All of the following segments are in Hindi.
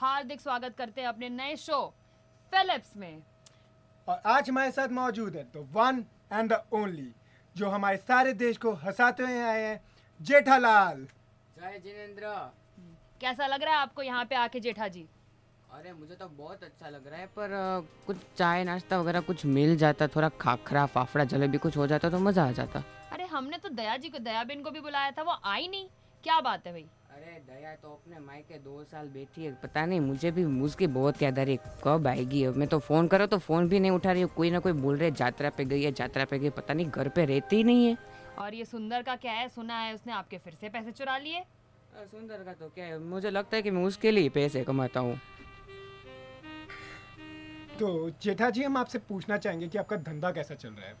हार्दिक स्वागत करते हैं अपने नए शो फिलिप्स में। और आज हमारे साथ मौजूद है तो वन एंड द ओनली जो हमारे सारे देश को हंसाते हुए आए हैं जेठालाल। जय जिनेन्द्र। कैसा लग रहा है आपको यहाँ पे आके जेठा जी? अरे मुझे तो बहुत अच्छा लग रहा है पर अ, कुछ चाय नाश्ता वगैरह कुछ मिल जाता थोड़ा खाखरा फाफड़ा जलेबी कुछ हो जाता तो मज़ा आ जाता। अरे हमने तो दया जी को दयाबेन को भी बुलाया था वो आई नहीं। क्या बात है भाई? अरे दया तो अपने मायके दो साल बैठी है पता नहीं मुझे भी उसकी बहुत याद आ रही है कब आएगी अब? मैं तो फ़ोन करो तो फ़ोन भी नहीं उठा रही हूँ कोई ना कोई बोल रहे यात्रा पे गई है यात्रा पे गई पता नहीं घर पे रहती ही नहीं है। और ये सुंदर का क्या है? सुना है उसने आपके फिर से पैसे चुरा लिए? सुंदर का तो क्या है मुझे लगता है कि मैं उसके लिए पैसे कमाता हूँ। तो जेठा जी हम आपसे पूछना चाहेंगे कि आपका धंधा कैसा चल रहा है?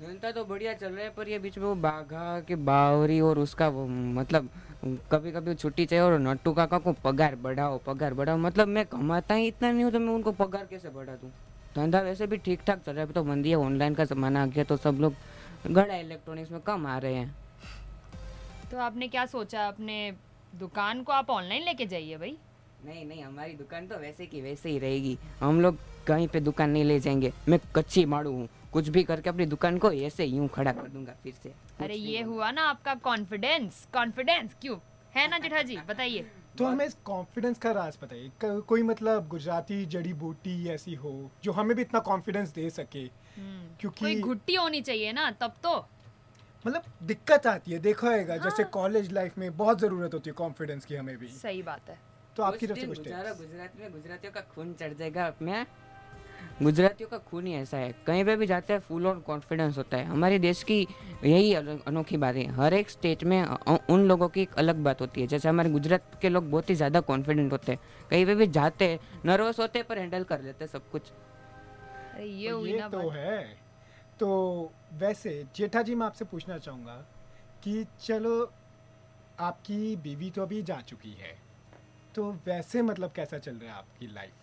धंधा तो बढ़िया चल रहा है, पर ये बीच में वो बाघा के बावरी और उसका वो मतलब कभी कभी छुट्टी चाहिए और नट्टू काका को पगार बढ़ाओ पगार बढ़ाओ। मतलब मैं कमाता ही इतना नहीं हूँ तो मैं उनको पगार कैसे बढ़ा दूँ? धंधा वैसे भी ठीक ठाक चल रहा है तो मंदी है ऑनलाइन का ज़माना आ गया तो सब लोग गड़ा इलेक्ट्रॉनिक्स में कम आ रहे हैं। तो आपने क्या सोचा, अपने दुकान को आप ऑनलाइन लेके जाइए भाई? नहीं नहीं हमारी दुकान तो वैसे की वैसे ही रहेगी। हम लोग कहीं पे दुकान नहीं ले जाएँगे। मैं कच्ची माड़ू हूँ। कुछ भी करके अपनी दुकान को ऐसे यूँ खड़ा कर दूँगा फिर से। अरे ये हुआ ना आपका कॉन्फिडेंस कॉन्फिडेंस क्यों? है ना जेठा जी बताइए। तो हमें इस कॉन्फिडेंस का राज बताइए। कोई मतलब गुजराती जड़ी बूटी ऐसी हो जो हमें भी इतना कॉन्फिडेंस दे सके? हम्म, क्योंकि कोई घुट्टी होनी चाहिए ना तब तो। मतलब दिक्कत आती है देखा होगा जैसे हाँ। कॉलेज लाइफ में बहुत ज़रूरत होती है कॉन्फिडेंस की हमें भी। सही बात है। तो आपकी तरफ़ से कुछ। गुजरात में गुजरातियों का खून चढ़ जाएगा मैं। गुजरातियों का खून ही ऐसा है। कहीं पे भी जाते हैं फुल ऑन कॉन्फिडेंस होता है। हमारे देश की यही अनोखी बात है। हर एक स्टेट में उन लोगों की एक अलग बात होती है। जैसे हमारे गुजरात के लोग बहुत ही ज़्यादा कॉन्फिडेंट होते हैं। कहीं पे भी जाते हैं नर्वस होते हैं पर हैंडल कर लेते हैं सब कुछ। अरे ये तो हुई ये ना तो है। तो वैसे जेठा जी मैं आपसे पूछना चाहूँगा कि चलो आपकी बीवी तो अभी जा चुकी है। तो वैसे मतलब कैसा चल रहा है आपकी लाइफ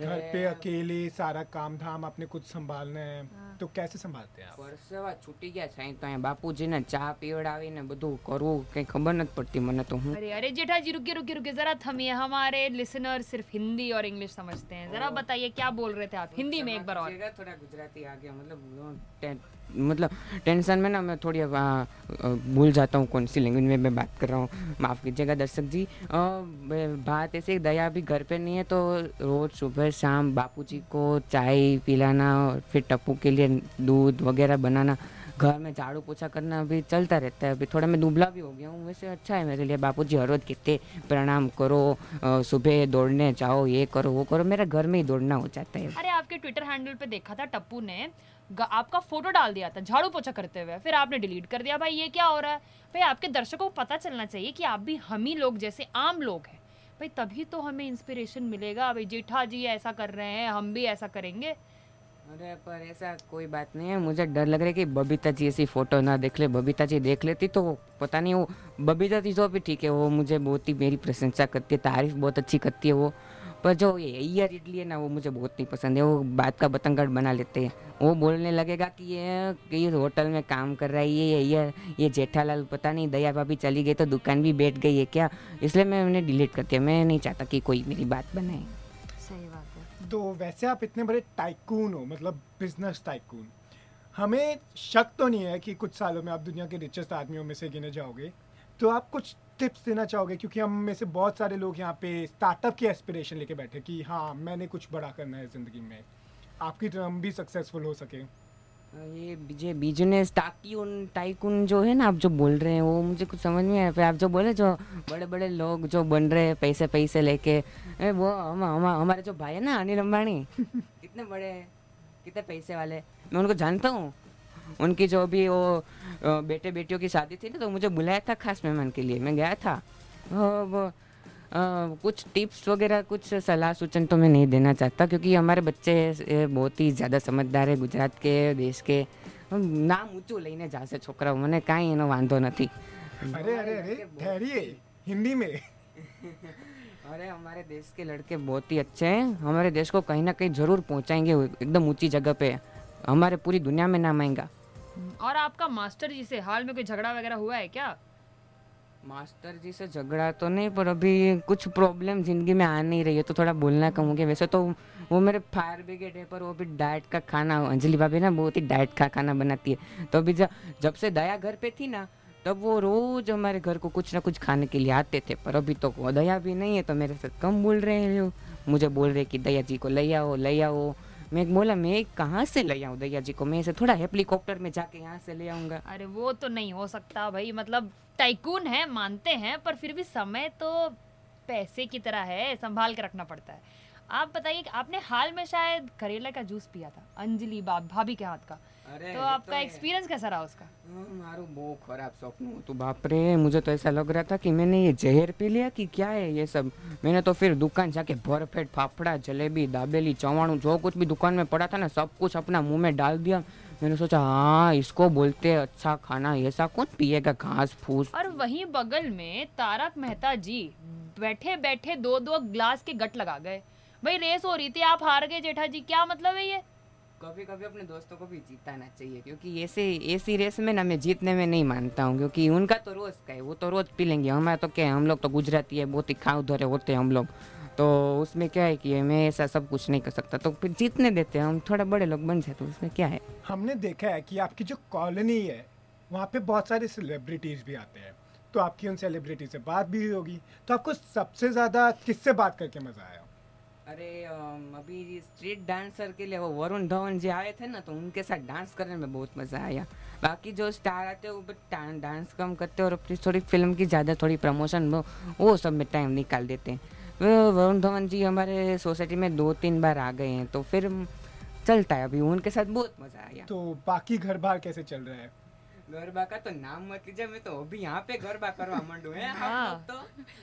घर पे अकेले सारा काम धाम आपने कुछ संभालना है हाँ। तो कैसे संभालते हैं आप પરસેવા છૂટી ગયા છે અહીં તો અહીંયા બાપુજીને ચા પીવડાવીને બધું કરવું કંઈ ખબર નથી પડતી મને તો હું अरे अरे जेठा जी रुकिए रुकिए रुकिए जरा थमिए हमारे लिसनर सिर्फ हिंदी और इंग्लिश समझते हैं जरा बताइए क्या बोल रहे थे आप हिंदी में एक बार और कीजिएगा, थोड़ा गुजराती आ गया मतलब वो टे- मतलब टेंशन में ना मैं थोड़ी अब, आ, अ, भूल जाता हूँ कौन सी लैंग्वेज में मैं बात कर रहा हूँ माफ़ कीजिएगा दर्शक जी अ, ब- बात ऐसे दया भी घर पे नहीं है तो रोज़ सुबह शाम बापूजी को चाय पिलाना और फिर टप्पू के लिए दूध वगैरह बनाना। घर में झाड़ू पोछा करना अभी चलता रहता है। अभी थोड़ा मैं दुबला भी हो गया हूँ, वैसे अच्छा है मेरे लिए। बापू जी हर रोज कहते प्रणाम करो सुबह दौड़ने जाओ, ये करो, वो करो। मेरा घर में ही दौड़ना हो जाता है। अरे, आपके ट्विटर हैंडल पे देखा था टप्पू ने आपका फ़ोटो डाल दिया था झाड़ू पोछा करते हुए, फिर आपने डिलीट कर दिया। भाई, ये क्या हो रहा है? भाई, आपके दर्शकों को पता चलना चाहिए कि आप भी हम ही लोग जैसे आम लोग हैं। भाई, तभी तो हमें इंस्पिरेशन मिलेगा। भाई जेठा जी ऐसा कर रहे हैं, हम भी ऐसा करेंगे। अरे, पर ऐसा कोई बात नहीं है। मुझे डर लग रहा है कि बबीता जी ऐसी फ़ोटो ना देख ले। बबीता जी देख लेती तो पता नहीं वो, बबीता जी जो भी ठीक है। वो मुझे बहुत ही मेरी प्रशंसा करती है, तारीफ़ बहुत अच्छी करती है वो। पर जो ये अय्यर इडली है ना वो मुझे बहुत नहीं पसंद है। वो बात का बतंगड़ बना लेते हैं। वो बोलने लगेगा कि ये कि होटल में काम कर रहा है ये अय्यर ये जेठालाल पता नहीं दया भाभी चली गई तो दुकान भी बैठ गई है क्या? इसलिए मैं उन्हें डिलीट करती हूँ। मैं नहीं चाहता कि कोई मेरी बात बनाए। सही बात है। तो वैसे आप इतने बड़े टाइकून हो मतलब बिज़नेस टाइकून हमें शक तो नहीं है कि कुछ सालों में आप दुनिया के रिचेस्ट आदमियों में से गिने जाओगे। तो आप कुछ टिप्स देना चाहोगे? क्योंकि हम में से बहुत सारे लोग यहाँ पे स्टार्टअप की एस्पिरेशन लेके बैठे कि हाँ मैंने कुछ बड़ा करना है ज़िंदगी में। आपकी तरह हम भी सक्सेसफुल हो सके। ये बिज़नेस टाइकून टाइकून जो है ना आप जो बोल रहे हैं वो मुझे कुछ समझ में आया। आप जो बोले जो बड़े बड़े लोग जो बन रहे हैं पैसे पैसे लेके वो हम, हम हमारे जो भाई है ना अनिल अंबानी कितने बड़े हैं कितने पैसे वाले मैं उनको जानता हूँ। उनकी जो भी वो अ, बेटे बेटियों की शादी थी ना तो मुझे बुलाया था खास मेहमान के लिए मैं गया था वो वो अ, कुछ टिप्स वगैरह कुछ सलाह सूचन तो मैं नहीं देना चाहता क्योंकि हमारे बच्चे ए, बहुत ही ज़्यादा समझदार है गुजरात के देश के हम નામ ઊંચું લઈને જશે છોકરાઓ મને કાંઈ એનો વાંધો નથી अरे अरे अरे ठहरिए हिंदी में अरे हमारे देश के लड़के बहुत ही अच्छे हैं हमारे देश को कहीं ना कहीं ज़रूर पहुंचाएंगे वो एकदम ऊंची जगह पे हमारे पूरी दुनिया में नाम आएगा। और आपका मास्टर जी से हाल में कोई झगड़ा वगैरह हुआ है क्या? मास्टर जी से झगड़ा तो नहीं पर अभी कुछ प्रॉब्लम ज़िंदगी में आ नहीं रही है तो थोड़ा बोलना कम हो गया वैसे तो वो मेरे फायर ब्रिगेड है पर वो भी डाइट का खाना अंजलि भाभी ना बहुत ही डाइट का खाना बनाती है। तो अभी जब जब से दया घर पे थी ना तब वो रोज हमारे घर को कुछ ना कुछ खाने के लिए आते थे पर अभी तो वो दया भी नहीं है तो मेरे से कम बोल रहे हैं। मुझे बोल रहे कि दया जी को ले आओ ले आओ। मैं बोला, मैं कहाँ से ले आऊँ दैया जी को? मैं ऐसे थोड़ा हेलीकॉप्टर में जाके यहाँ से ले आऊँगा। अरे, वो तो नहीं हो सकता भाई मतलब टाइकून है, मानते हैं, पर फिर भी समय तो पैसे की तरह है, संभाल के रखना पड़ता है। आप बताइए आपने हाल में शायद करेला का जूस पिया था, अंजलि बाब भाभी के हाथ का। तो आपका एक्सपीरियंस कैसा रहा उसका? हाँ, मारू बहुत खराब सपनू तो बाप रे मुझे तो ऐसा लग रहा था कि मैंने ये जहर पी लिया कि क्या है ये सब? मैंने तो फिर दुकान जाके भरपेट फाफड़ा जलेबी दाबेली चवाणू जो कुछ भी दुकान में पड़ा था ना सब कुछ अपना मुँह में डाल दिया। मैंने सोचा हाँ इसको बोलते अच्छा खाना ऐसा कौन पिएगा घास फूस? और वहीं बगल में तारक मेहता जी बैठे बैठे दो दो ग्लास के गट लगा गए। भाई रेस हो रही थी आप हार गए जेठा जी क्या मतलब है ये? कभी कभी अपने दोस्तों को भी जीताना चाहिए, क्योंकि ऐसे, ऐसी रेस में ना मैं जीतने में नहीं मानता हूँ, क्योंकि उनका तो रोज का है, वो तो रोज पी लेंगे हमारा तो क्या है, हम लोग तो गुजराती है, बहुत ही खाओ धरे होते हैं हम लोग। तो उसमें क्या है कि मैं ऐसा सब कुछ नहीं कर सकता। तो फिर जीतने देते हैं, हम थोड़ा बड़े लोग बन जाए तो उसमें क्या है? हमने देखा है कि आपकी जो कॉलोनी है, वहाँ पे बहुत सारे सेलिब्रिटीज भी आते हैं। तो आपकी उन सेलिब्रिटी से बात भी होगी। तो आपको सबसे ज़्यादा किससे बात करके मज़ा आया? अरे अभी स्ट्रीट डांसर के लिए वो वरुण धवन जी आए थे ना तो उनके साथ डांस करने में बहुत मज़ा आया। बाकी जो स्टार आते हैं, वो डा- डांस कम करते हैं और अपनी थोड़ी फ़िल्म की ज़्यादा थोड़ी प्रमोशन वो वो सब में टाइम निकाल देते हैं। वरुण धवन जी हमारे सोसाइटी में दो तीन बार आ गए हैं तो फिर चलता है अभी, उनके साथ बहुत मज़ा आया। तो बाकी घर बार कैसे चल रहा है? गरबा का तो नाम मत लीजिए मैं तो अभी यहाँ पे गरबा करवा मंडू है हाँ। तो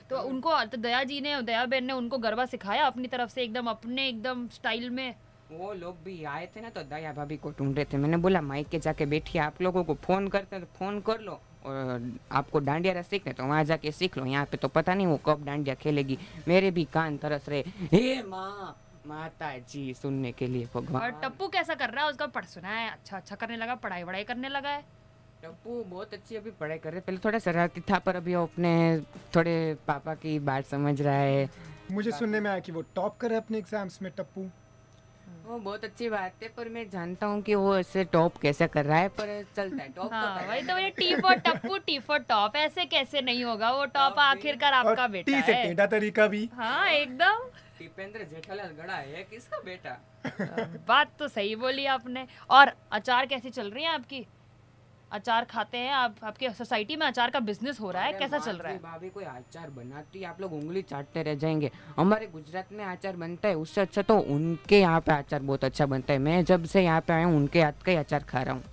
तो उनको तो दया जी ने दया बहन ने उनको गरबा सिखाया अपनी तरफ़ से एकदम अपने एकदम स्टाइल में वो लोग भी आए थे ना तो दया भाभी को ढूंढ रहे थे मैंने बोला माइक के जाके बैठिए आप लोगों को फ़ोन करते हैं तो फ़ोन कर लो और आपको डांडिया सीखना तो वहाँ जाके सीख लो यहाँ पे तो पता नहीं वो कब डांडिया खेलेगी मेरे भी कान तरस रहे हे माँ माता जी सुनने के लिए भगवान और टप्पू कैसा कर रहा है? उसका पढ़ सुना है अच्छा अच्छा करने लगा पढ़ाई वढ़ाई करने लगा है? टप्पू बहुत अच्छी अभी पढ़ाई कर रहे पहले थोड़ा शरारती था पर अभी वो अपने थोड़े पापा की बात समझ रहा है। मुझे सुनने में आया कि वो टॉप करे अपने एग्ज़ाम्स में टप्पू। वो बहुत अच्छी बात है पर मैं जानता हूँ कि वो ऐसे टॉप कैसे कर रहा है पर चलता है टॉप तो हाँ कर वही तो है। T for Tappu T for top ऐसे कैसे नहीं होगा? वो टॉप आखिरकार आपका बेटा टी से है। टेढ़ा तरीका भी। हाँ एकदम। टिपेंद्र जेठालाल गड़ा है किसका बेटा? बात तो सही बोली आपने। और अचार कैसी चल रही है आपकी? अचार खाते हैं आप आपके सोसाइटी में अचार का बिज़नेस हो रहा है कैसा चल रहा है? भाभी कोई अचार बनाती है आप लोग उंगली चाटते रह जाएँगे। हमारे गुजरात में अचार बनता है उससे अच्छा तो उनके यहाँ पे अचार बहुत अच्छा बनता है। मैं जब से यहाँ पे आया हूँ उनके हाथ का ही अचार खा रहा हूँ।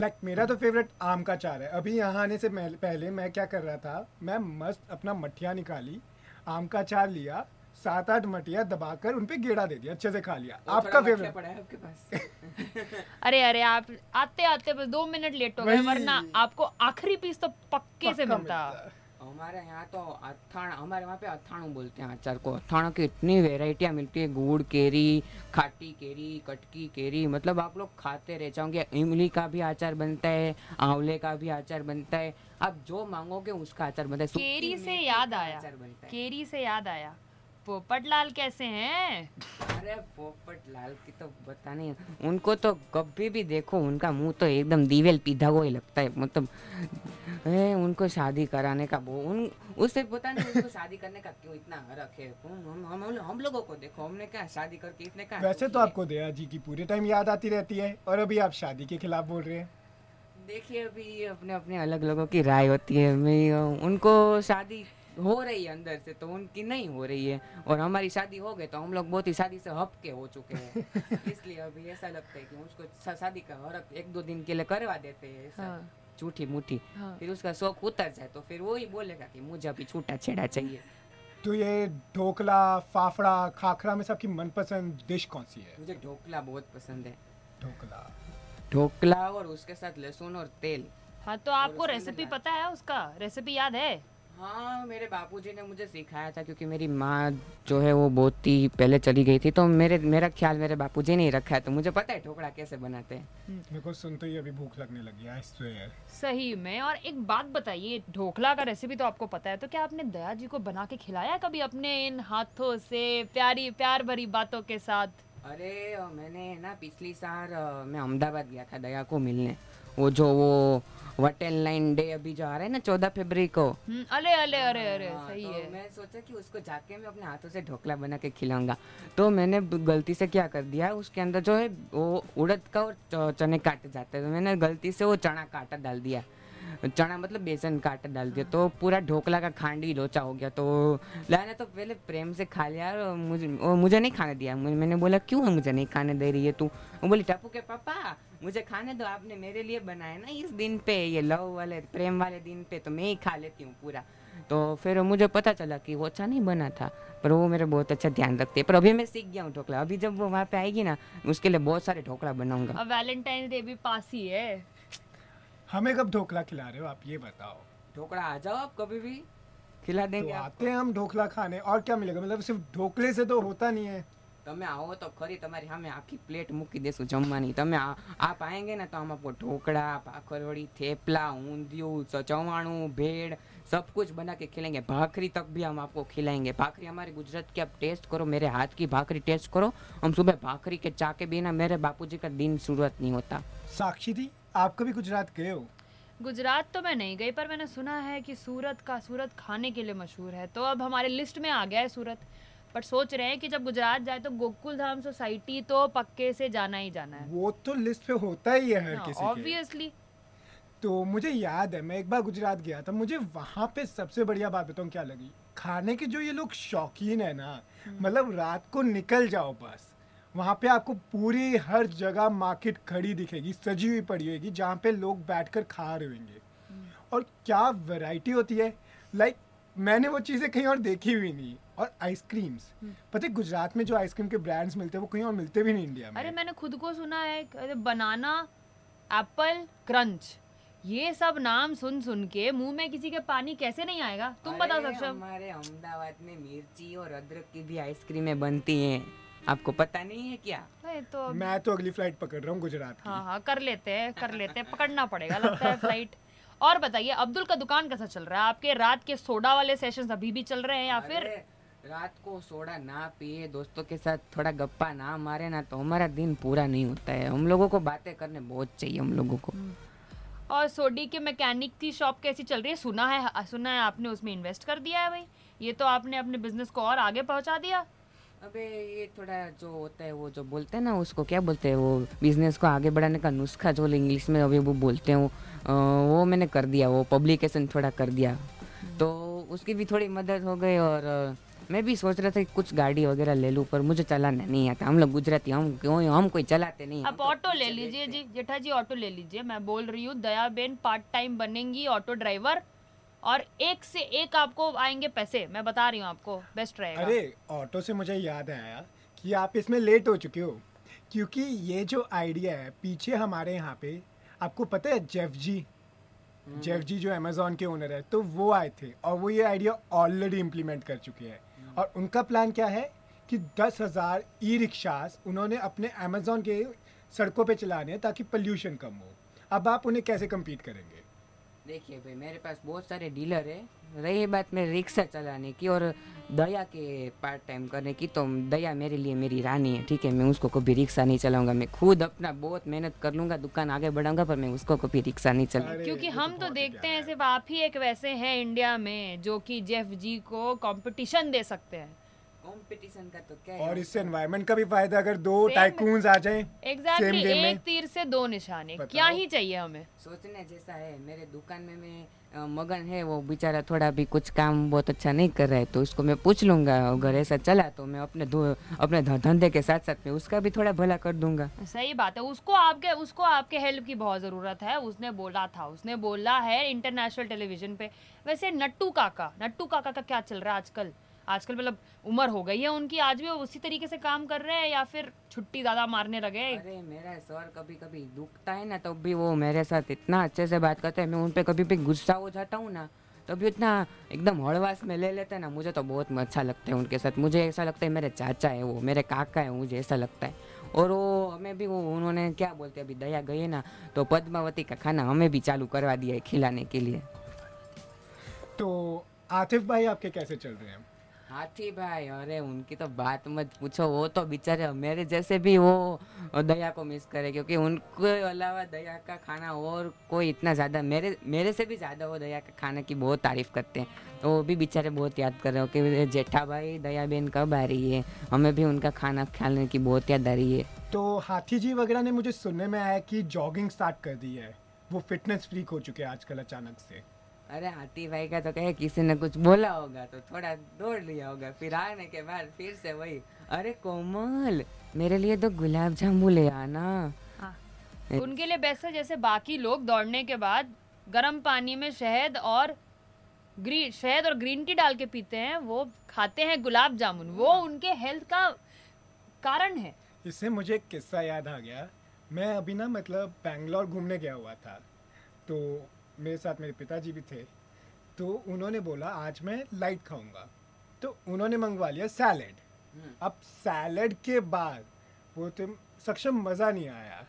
लाइक like, मेरा तो फेवरेट आम का चार है। अभी यहाँ आने से पहले मैं क्या कर रहा था मैं मस्त अपना मठिया निकाली आम का चार लिया सात आठ मटिया दबाकर उन पे गेड़ा दे दिया अच्छे से खा लिया। आपका फेवरेट पड़ा है आपके पास। अरे अरे आप आते आते बस दो मिनट लेट हो गए वरना आपको आखिरी पीस तो पक्के से मिलता। हमारे यहाँ तो अथाण हमारे वहाँ पे अथाणु बोलते हैं अचार को। अथाणु की इतनी वेराइटियाँ मिलती है गुड़ केरी खाटी केरी कटकी केरी मतलब आप लोग खाते रह जाओगे। इमली का भी अचार बनता है आंवले का भी अचार बनता है। आप जो मांगोगे उसका अचार बनता है। केरी से याद आया केरी से याद आया। पोपट लाल कैसे हैं? अरे पोपट लाल की तो बता नहीं उनको तो कभी भी देखो उनका मुँह तो एकदम दीवेल पीधा हुआ ही लगता है मतलब ए, उनको शादी कराने का वो उन उससे पता नहीं उनको शादी करने का क्यों इतना हरक है हम हम हम, हम लोगों को देखो हमने क्या शादी करके इतने का वैसे तो आपको दया जी की पूरे टाइम याद आती रहती है और अभी आप शादी के खिलाफ बोल रहे हैं। देखिए अभी अपने अपने अलग लोगों की राय होती है मैं उनको शादी हो रही है अंदर से तो उनकी नहीं हो रही है। और हमारी शादी हो गई तो हम लोग बहुत ही शादी से हपके हो चुके हैं। इसलिए अभी ऐसा लगता है कि उसको शादी का हरक एक दो दिन के लिए करवा देते हैं ऐसा। हाँ। झूठी मूठी। हाँ। फिर उसका शौक उतर जाए तो फिर वो ही बोलेगा कि मुझे अभी छूटा छेड़ा चाहिए। तो ये ढोकला फाफड़ा खाखरा में सबकी मनपसंद डिश कौन सी है? मुझे ढोकला बहुत पसंद है। ढोकला। ढोकला और उसके साथ लहसुन और तेल। हाँ तो आपको रेसिपी पता है उसका? रेसिपी याद है? हाँ मेरे बापूजी ने मुझे सिखाया था क्योंकि मेरी माँ जो है वो बहुत ही पहले चली गई थी तो मेरे मेरा ख्याल मेरे बापूजी ने ही रखा है तो मुझे पता है ढोकड़ा कैसे बनाते हैं। मेरे को सुनते ही अभी भूख लगने लगी आई स्वेयर सही में और एक बात बताइए ढोकला का रेसिपी तो आपको पता है तो क्या आपने दया जी को बना के खिलाया कभी अपने इन हाथों से प्यारी प्यार भरी बातों के साथ? अरे मैंने ना पिछली साल मैं अहमदाबाद गया था दया को मिलने वो जो वो वटेल लाइन डे अभी जो आ रहा है ना चौदह फेब्री को। अले अरे अरे अरे अरे हाँ, सही तो है। मैं सोचा कि उसको जाके मैं अपने हाथों से ढोकला बना के खिलाऊँगा। तो मैंने गलती से क्या कर दिया उसके अंदर जो है वो उड़द का और चने काटे जाते हैं। तो मैंने गलती से वो चना काटा डाल दिया। चना मतलब बेसन का आटा डाल दिया तो पूरा ढोकला का खांडी लोचा हो गया तो लाया तो पहले प्रेम से खा लिया और मुझे मुझे नहीं खाने दिया। मैंने बोला, क्यों है मुझे नहीं खाने दे रही है तू? वो बोली, टप्पू के पापा, मुझे खाने दो, आपने मेरे लिए बनाया ना इस दिन पे, ये लव वाले, प्रेम वाले दिन पे तो मैं ही खा लेती हूँ पूरा। तो फिर मुझे पता चला कि वो अच्छा नहीं बना था, पर वो मेरे बहुत अच्छा ध्यान रखते हैं। पर अभी मैं सीख गया हूँ ढोकला, अभी जब वो वहाँ पे आएगी ना, उसके लिए बहुत सारे ढोकला बनाऊँगा। वैलेंटाइन डे भी पास ही है। हमें कब ढोकला खिला रहे हो? आप ये बताओ। ढोकला आ जाओ आप कभी भी। खिला तो देंगे तो आते हैं हम ढोकला खाने और क्या मिलेगा? मतलब सिर्फ़ ढोकले से तो होता नहीं है। તમે આવો તો ખરી તમારી સામે આખી પ્લેટ મૂકી દેશું જમવાની તમે આપ આવેંગે ને તો આમ ઢોકળા ભાખરવડી થેપલા ઊંધિયું ચવાણું ભેળ सब कुछ बना के खिलेंगे भाखरी तक भी हम आपको खिलाएँगे। भाखरी हमारे गुजरात की आप टेस्ट करो मेरे हाथ की भाखरी टेस्ट करो। हम सुबह भाखरी के चाके बिना मेरे बापूजी का दिन शुरुआत नहीं होता। साक्षी थी? आप कभी गुजरात गए हो? गुजरात तो मैं नहीं गई पर मैंने सुना है कि सूरत का सूरत खाने के लिए मशहूर है। तो अब हमारे लिस्ट में आ गया है सूरत पर सोच रहे हैं कि जब गुजरात जाए तो गोकुल धाम सोसाइटी तो पक्के से जाना ही जाना है। वो तो लिस्ट पे होता ही है हर किसी ऑब्वियसली तो मुझे याद है मैं एक बार गुजरात गया था मुझे वहाँ पे सबसे बढ़िया बात बताऊँ क्या लगी? खाने के जो ये लोग शौकीन है ना मतलब रात को निकल जाओ बस। वहाँ पे आपको पूरी हर जगह मार्केट खड़ी दिखेगी सजी हुई पड़ी होगी जहाँ पे लोग बैठकर खा रहे होंगे। और क्या वैरायटी होती है? लाइक like, मैंने वो चीज़ें कहीं और देखी हुई नहीं। और आइसक्रीम्स पता है गुजरात में जो आइसक्रीम के ब्रांड्स मिलते हैं वो कहीं और मिलते भी नहीं इंडिया में। अरे मैंने खुद को सुना है बनाना एप्पल क्रंच ये सब नाम सुन सुन के मुँह में किसी के पानी कैसे नहीं आएगा? तुम बता सकते सक्षम हमारे अहमदाबाद में मिर्ची और अदरक की भी आइसक्रीमें बनती हैं। आपको पता नहीं है क्या? अरे तो मैं तो अगली फ़्लाइट पकड़ रहा हूँ गुजरात की। हाँ हाँ कर लेते हैं कर लेते हैं। पकड़ना पड़ेगा लगता है फ़्लाइट और बताइए अब्दुल का दुकान कैसा चल रहा है? आपके रात के सोडा वाले सेशंस अभी भी चल रहे हैं या फिर? रात को सोडा ना पिए दोस्तों के साथ थोड़ा गप्पा ना मारे ना तो हमारा दिन पूरा नहीं होता है। हम लोगों को बातें करने बहुत चाहिए हम लोगों को। और सोडी के मैकेनिक की शॉप कैसी चल रही है? सुना है सुना है आपने उसमें इन्वेस्ट कर दिया है भाई। ये तो आपने अपने बिज़नेस को और आगे पहुँचा दिया। अबे ये थोड़ा जो होता है वो जो बोलते हैं ना उसको क्या बोलते हैं वो बिज़नेस को आगे बढ़ाने का नुस्खा जो इंग्लिश में अभी वो बोलते हैं वो वो मैंने कर दिया वो पब्लिकेशन थोड़ा कर दिया। तो उसकी भी थोड़ी मदद हो गई और मैं भी सोच रहा था कि कुछ गाड़ी वगैरह ले लूँ पर मुझे चलाना नहीं आता। हम लोग गुजराती हम क्यों हम कोई चलाते नहीं आप ऑटो ले लीजिए जी जेठा जी ऑटो ले लीजिए मैं बोल रही हूँ दया बेन पार्ट टाइम बनेंगी ऑटो ड्राइवर और एक से एक आपको आएँगे पैसे। मैं बता रही हूँ आपको बेस्ट रहेगा। अरे ऑटो से मुझे याद आया कि आप इसमें लेट हो चुके हो। क्योंकि ये जो आइडिया है पीछे हमारे यहाँ पे आपको पता है जेफ जी? जेफ जी जो अमेजोन के ओनर है तो वो आए थे और वो ये आइडिया ऑलरेडी इम्प्लीमेंट कर चुके हैं। और उनका प्लान क्या है कि दस हज़ार ई रिक्शास उन्होंने अपने अमेजोन के सड़कों पे चलाने हैं ताकि पोल्यूशन कम हो। अब आप उन्हें कैसे कम्पीट करेंगे? देखिए भाई मेरे पास बहुत सारे डीलर है। रही बात मेरे रिक्शा चलाने की और दया के पार्ट टाइम करने की तो दया मेरे लिए मेरी रानी है ठीक है? मैं उसको कभी रिक्शा नहीं चलाऊँगा। मैं खुद अपना बहुत मेहनत कर लूँगा दुकान आगे बढ़ाऊँगा पर मैं उसको कभी रिक्शा नहीं चलाऊँगा क्योंकि तो हम तो देखते हैं सिर्फ़ आप ही एक वैसे हैं इंडिया में जो कि जेफ जी को कॉम्पिटिशन दे सकते हैं। कंपटीशन का तो क्या और इससे एनवायरनमेंट का भी फ़ायदा अगर दो टाइकून्स आ जाएँ एग्जैक्टली में। एक तीर से दो निशाने क्या ही चाहिए हमें? सोचने जैसा है मेरे दुकान में मैं मगन है वो बेचारा थोड़ा भी कुछ काम बहुत अच्छा नहीं कर रहा है तो उसको मैं पूछ लूँगा अगर ऐसा चला तो मैं अपने अपने धंधे के साथ साथ में उसका भी थोड़ा भला कर दूँगा। सही बात है उसको आपके उसको आपके हेल्प की बहुत ज़रूरत है उसने बोला था उसने बोला है इंटरनेशनल टेलीविज़न पे। वैसे नट्टू काका नट्टू काका का क्या चल रहा है आजकल? आजकल मतलब उम्र हो गई है उनकी आज भी वो उसी तरीके से काम कर रहे हैं या फिर छुट्टी ज़्यादा मारने लगे अरे मेरा सर कभी कभी दुखता है ना तब तो भी वो मेरे साथ इतना अच्छे से बात करते हैं। मैं उन पे कभी भी गुस्सा हो जाता हूँ ना तो भी उतना एकदम हड़वास में ले लेते हैं ना मुझे तो बहुत अच्छा लगता है उनके साथ। मुझे ऐसा लगता है मेरे चाचा है वो मेरे काका है मुझे ऐसा लगता है। और वो हमें भी वो उन्होंने क्या बोलते हैं अभी दया गई ना तो पद्मावती का खाना हमें भी चालू करवा दिया है खिलाने के लिए। तो आतिफ भाई आपके कैसे चल रहे हैं? हाथी भाई, अरे उनकी तो बात मत पूछो, वो तो बेचारे मेरे जैसे भी वो दया को मिस करे, क्योंकि उनके अलावा दया का खाना और कोई इतना ज़्यादा, मेरे मेरे से भी ज़्यादा वो दया का खाने की बहुत तारीफ़ करते हैं। तो वो भी बेचारे बहुत याद कर रहे हो कि जेठा भाई दया बहन कब आ रही है? हमें भी उनका खाना खाने की बहुत याद आ रही है। तो हाथी जी वगैरह ने मुझे सुनने में आया कि जॉगिंग स्टार्ट कर दी है। वो फिटनेस फ्रीक हो चुके हैं आजकल अचानक से। अरे हाथी भाई का तो कहे किसी ने कुछ बोला होगा तो थोड़ा दौड़ लिया होगा। फिर आने के बाद फिर से वही अरे कोमल मेरे लिए तो गुलाब जामुन ले आना। हाँ। उनके लिए बेस्ट है जैसे बाकी लोग दौड़ने के बाद गर्म पानी में शहद और ग्रीन शहद और ग्रीन टी डाल के पीते हैं वो खाते हैं गुलाब जामुन। वो उनके हेल्थ का कारण है। इससे मुझे एक किस्सा याद आ गया। मैं अभी ना मतलब बैंगलोर घूमने गया हुआ था। तो मेरे साथ मेरे पिताजी भी थे तो उन्होंने बोला आज मैं लाइट खाऊँगा। तो उन्होंने मंगवा लिया सैलेड अब सैलेड के बाद वो तो सक्षम मज़ा नहीं आया।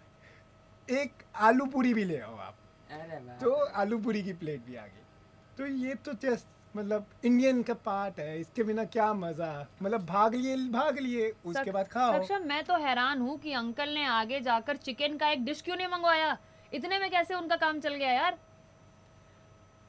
एक आलू पूरी भी ले आओ आप। तो आलू पूरी की प्लेट भी आ गई। तो ये तो जस्ट मतलब इंडियन का पार्ट है इसके बिना क्या मज़ा? मतलब भाग लिए भाग लिए उसके बाद खाओ। सक्षम मैं तो हैरान हूँ कि अंकल ने आगे जाकर चिकन का एक डिश क्यों नहीं मंगवाया? इतने में कैसे उनका काम चल गया यार?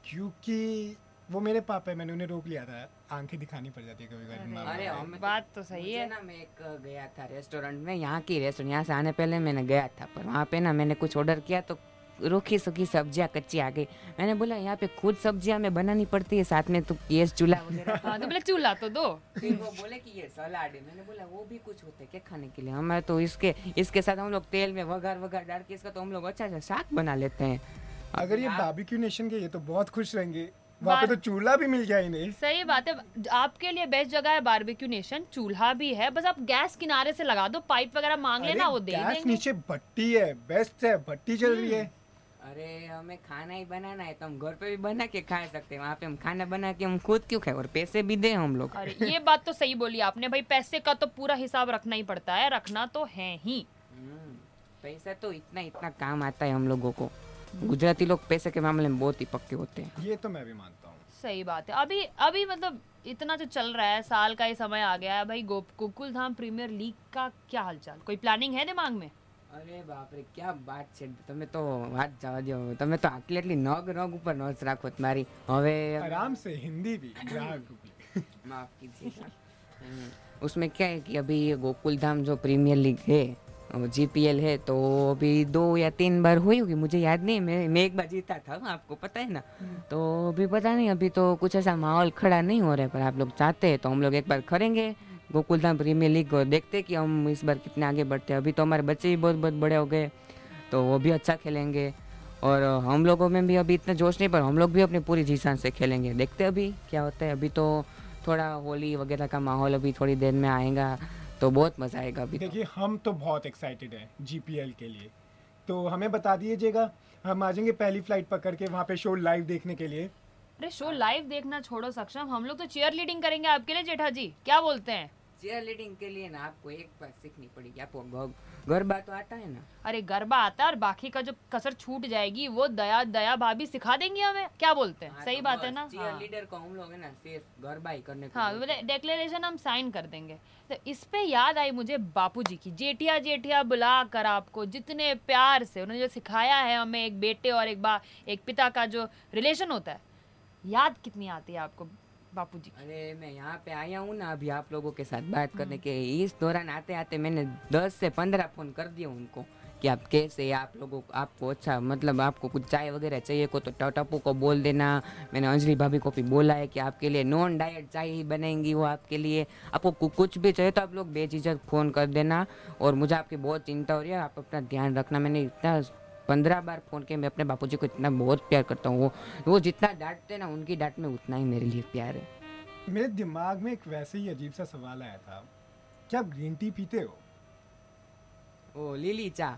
क्योंकि वो मेरे पापा है मैंने उन्हें रोक लिया था। आँखें दिखानी पड़ जाती है कभी कभी अरे बाप बात तो सही है। ना मैं एक गया था रेस्टोरेंट में यहाँ की रेस्टोरेंट यहाँ से आने पहले मैंने गया था पर वहाँ पे ना मैंने कुछ ऑर्डर किया तो रूखी सूखी सब्ज़ियाँ कच्ची आ गई। मैंने बोला यहाँ पे खुद सब्ज़ियाँ में बनानी पड़ती है साथ में तो गैस चूल्हा वगैरह हाँ तो बोले चूल्हा तो दो। फिर वो बोले कि ये सलाड है। मैंने बोला वो भी कुछ होता है क्या खाने के लिए? हमारे तो इसके इसके साथ हम लोग तेल में वगार वगार डाल के इसका तो हम लोग अच्छा अच्छा साग बना लेते हैं। अगर ये बारबेक्यू नेशन के ये तो बहुत खुश रहेंगे। वहाँ पे तो चूल्हा भी मिल गया इन्हें। सही बात है। आपके लिए बेस्ट जगह है बारबेक्यू नेशन चूल्हा भी है। बस आप गैस किनारे से लगा दो पाइप वगैरह मांग लेना वो दे गैस नीचे भट्टी है बेस्ट है भट्टी चल रही है। अरे हमें खाना ही बनाना है तो हम घर पे भी बना के खा सकते हैं। वहाँ पे हम खाना बना के हम खुद क्यों खाए? और पैसे भी दें हम लोग। अरे ये बात तो सही बोली आपने। भाई पैसे का तो पूरा हिसाब रखना ही पड़ता है रखना तो है ही। हम्म, पैसा तो इतना इतना काम आता है हम लोगों को। गुजराती लोग पैसे के मामले में बहुत ही पक्के होते हैं ये तो मैं भी मानता हूँ सही बात है अभी अभी मतलब इतना जो चल रहा है साल का ही समय आ गया है भाई गोप गोकुल धाम प्रीमियर लीग का क्या हालचाल कोई प्लानिंग है दिमाग में અરે બાપરે ક્યાં વાત છે તમે તો વાત જવા દો તમે તો આટલી આટલી નગ નગ ઉપર નોંધ રાખો તમારી હવે आराम से हिंदी भी ग्राहक भी माफ कीजिएगा हम्म, उसमें क्या है कि अभी ये गोकुल धाम जो प्रीमियर लीग है जीपीएल है तो अभी दो या तीन बार हुई होगी मुझे याद नहीं मैं मैं एक बार जीता था आपको पता है ना? तो अभी पता नहीं अभी तो कुछ ऐसा माहौल खड़ा नहीं हो रहा है पर आप लोग चाहते हैं तो हम लोग एक बार करेंगे। गोकुल धाम प्रीमियर लीग को देखते कि हम इस बार कितने आगे बढ़ते हैं। अभी तो हमारे बच्चे भी बहुत बहुत बड़े हो गए तो वो भी अच्छा खेलेंगे। और हम लोगों में भी अभी इतना जोश नहीं पर हम लोग भी अपनी पूरी जी जान से खेलेंगे। देखते अभी क्या होता है। अभी तो थोड़ा होली वगैरह का माहौल अभी थोड़ी देर में आएगा। तो बहुत मज़ा आएगा अभी तो। देखिए हम तो बहुत एक्साइटेड हैं जीपीएल के लिए। तो हमें बता दीजिएगा हम आ जाएँगे पहली फ़्लाइट पकड़ के वहाँ पे शो लाइव देखने के लिए। अरे शो लाइव देखना छोड़ो सक्षम। हम लोग तो चेयर लीडिंग करेंगे आपके लिए जेठा जी क्या बोलते हैं? चेयर लीडिंग के लिए ना आपको एक बात सीखनी पड़ेगी। आपको गरबा तो आता है ना? अरे गरबा आता है और बाकी का जो कसर छूट जाएगी वो दया दया भाभी सिखा देंगी हमें। क्या बोलते हैं? हाँ, सही तो बात है ना? चेयर हाँ। लीडर को हम लोग है ना सिर्फ़ गरबा ही करने हाँ डिक्लेरेशन हम साइन कर देंगे। तो इस पे याद आई मुझे बापू जी की। जेठिया जेठिया बुला कर आपको जितने प्यार से उन्होंने जो सिखाया है हमें एक बेटे और एक बा एक पिता का जो रिलेशन होता है याद कितनी आती है आपको? बापू जी अरे मैं यहाँ पे आया हूँ ना अभी आप लोगों के साथ बात करने के इस दौरान आते आते मैंने दस से पंद्रह फ़ोन कर दिए उनको कि आप कैसे आप लोगों को आपको अच्छा मतलब आपको कुछ चाय वगैरह चाहिए को तो ट- टप्पू को बोल देना। मैंने अंजलि भाभी को भी बोला है कि आपके लिए नॉन डाइट चाय ही बनेंगी वो आपके लिए। आपको कुछ भी चाहिए तो आप लोग बेझिझक फ़ोन कर देना। और मुझे आपकी बहुत चिंता हो रही है आप अपना ध्यान रखना। मैंने इतना पंद्रह बार फ़ोन किया मैं अपने बापूजी को इतना बहुत प्यार करता हूँ वो वो जितना डांटते ना उनकी डांट में उतना ही मेरे लिए प्यार है। मेरे दिमाग में एक वैसे ही अजीब सा सवाल आया था क्या आप ग्रीन टी पीते हो? ओ लिली चा।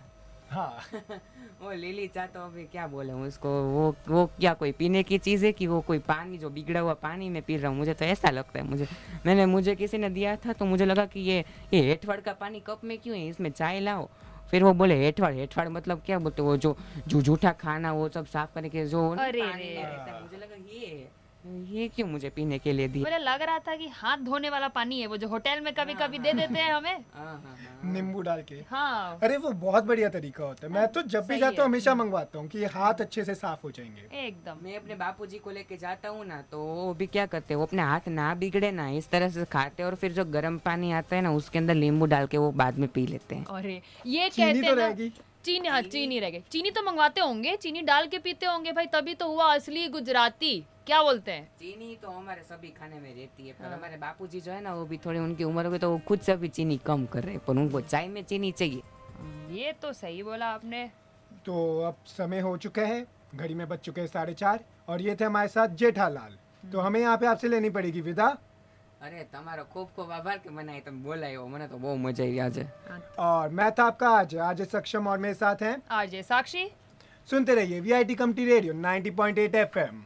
हाँ। वो लीली चाय तो अभी क्या बोले उसको वो वो क्या कोई पीने की चीज़ है कि वो कोई पानी जो बिगड़ा हुआ पानी में पी रहा हूँ? मुझे तो ऐसा लगता है मुझे मैंने मुझे किसी ने दिया था तो मुझे लगा कि ये ये हेठवाड़ का पानी कप में क्यों है? इसमें चाय लाओ। फिर वो बोले हेठवाड़ हेठवाड़ मतलब क्या बोलते वो जो जो जूठा खाना वो सब साफ़ करने के जो अरे मुझे लगा ये। ये क्यों मुझे पीने के लिए दी मुझे लग रहा था कि हाथ धोने वाला पानी है वो जो होटल में कभी कभी दे देते हैं हमें। हाँ, हाँ, हाँ। नींबू डाल के। हाँ। अरे वो बहुत बढ़िया तरीका होता है। मैं तो जब भी जाता हूँ हमेशा मंगवाता हूँ कि ये हाथ अच्छे से साफ़ हो जाएँगे। एकदम। मैं अपने बापूजी को लेके जाता हूँ ना तो वो भी क्या करते हैं वो अपने हाथ ना बिगड़े ना इस तरह से खाते और फिर जो गर्म पानी आता है ना उसके अंदर नींबू डाल के वो बाद में पी लेते हैं। अरे ये चीनी कहते तो हैं रहेगी। चीनी हाँ चीनी। रह गई। चीनी तो मंगवाते होंगे चीनी डाल के पीते होंगे भाई तभी तो हुआ असली गुजराती। क्या बोलते हैं? चीनी तो हमारे सभी खाने में रहती है पर हाँ। हमारे बापूजी जो है ना वो भी थोड़ी उनकी उम्र हो गई तो वो खुद से भी चीनी कम कर रहे हैं पर उनको चाय में चीनी चाहिए। ये तो सही बोला आपने। तो अब समय हो चुका है घड़ी में बज चुके हैं साढ़े चार और ये थे हमारे साथ जेठालाल। तो हमें यहाँ पे आपसे लेनी पड़ेगी विदा। અરે તમારો ખૂબ ખૂબ આભાર કે મને અહીં તમે બોલાયો મને તો બહુ મજા આવી આજે और मैं था आपका आज आज सक्षम और मेरे साथ हैं आरजे साक्षी सुनते रहिए V I T community radio 90.8 FM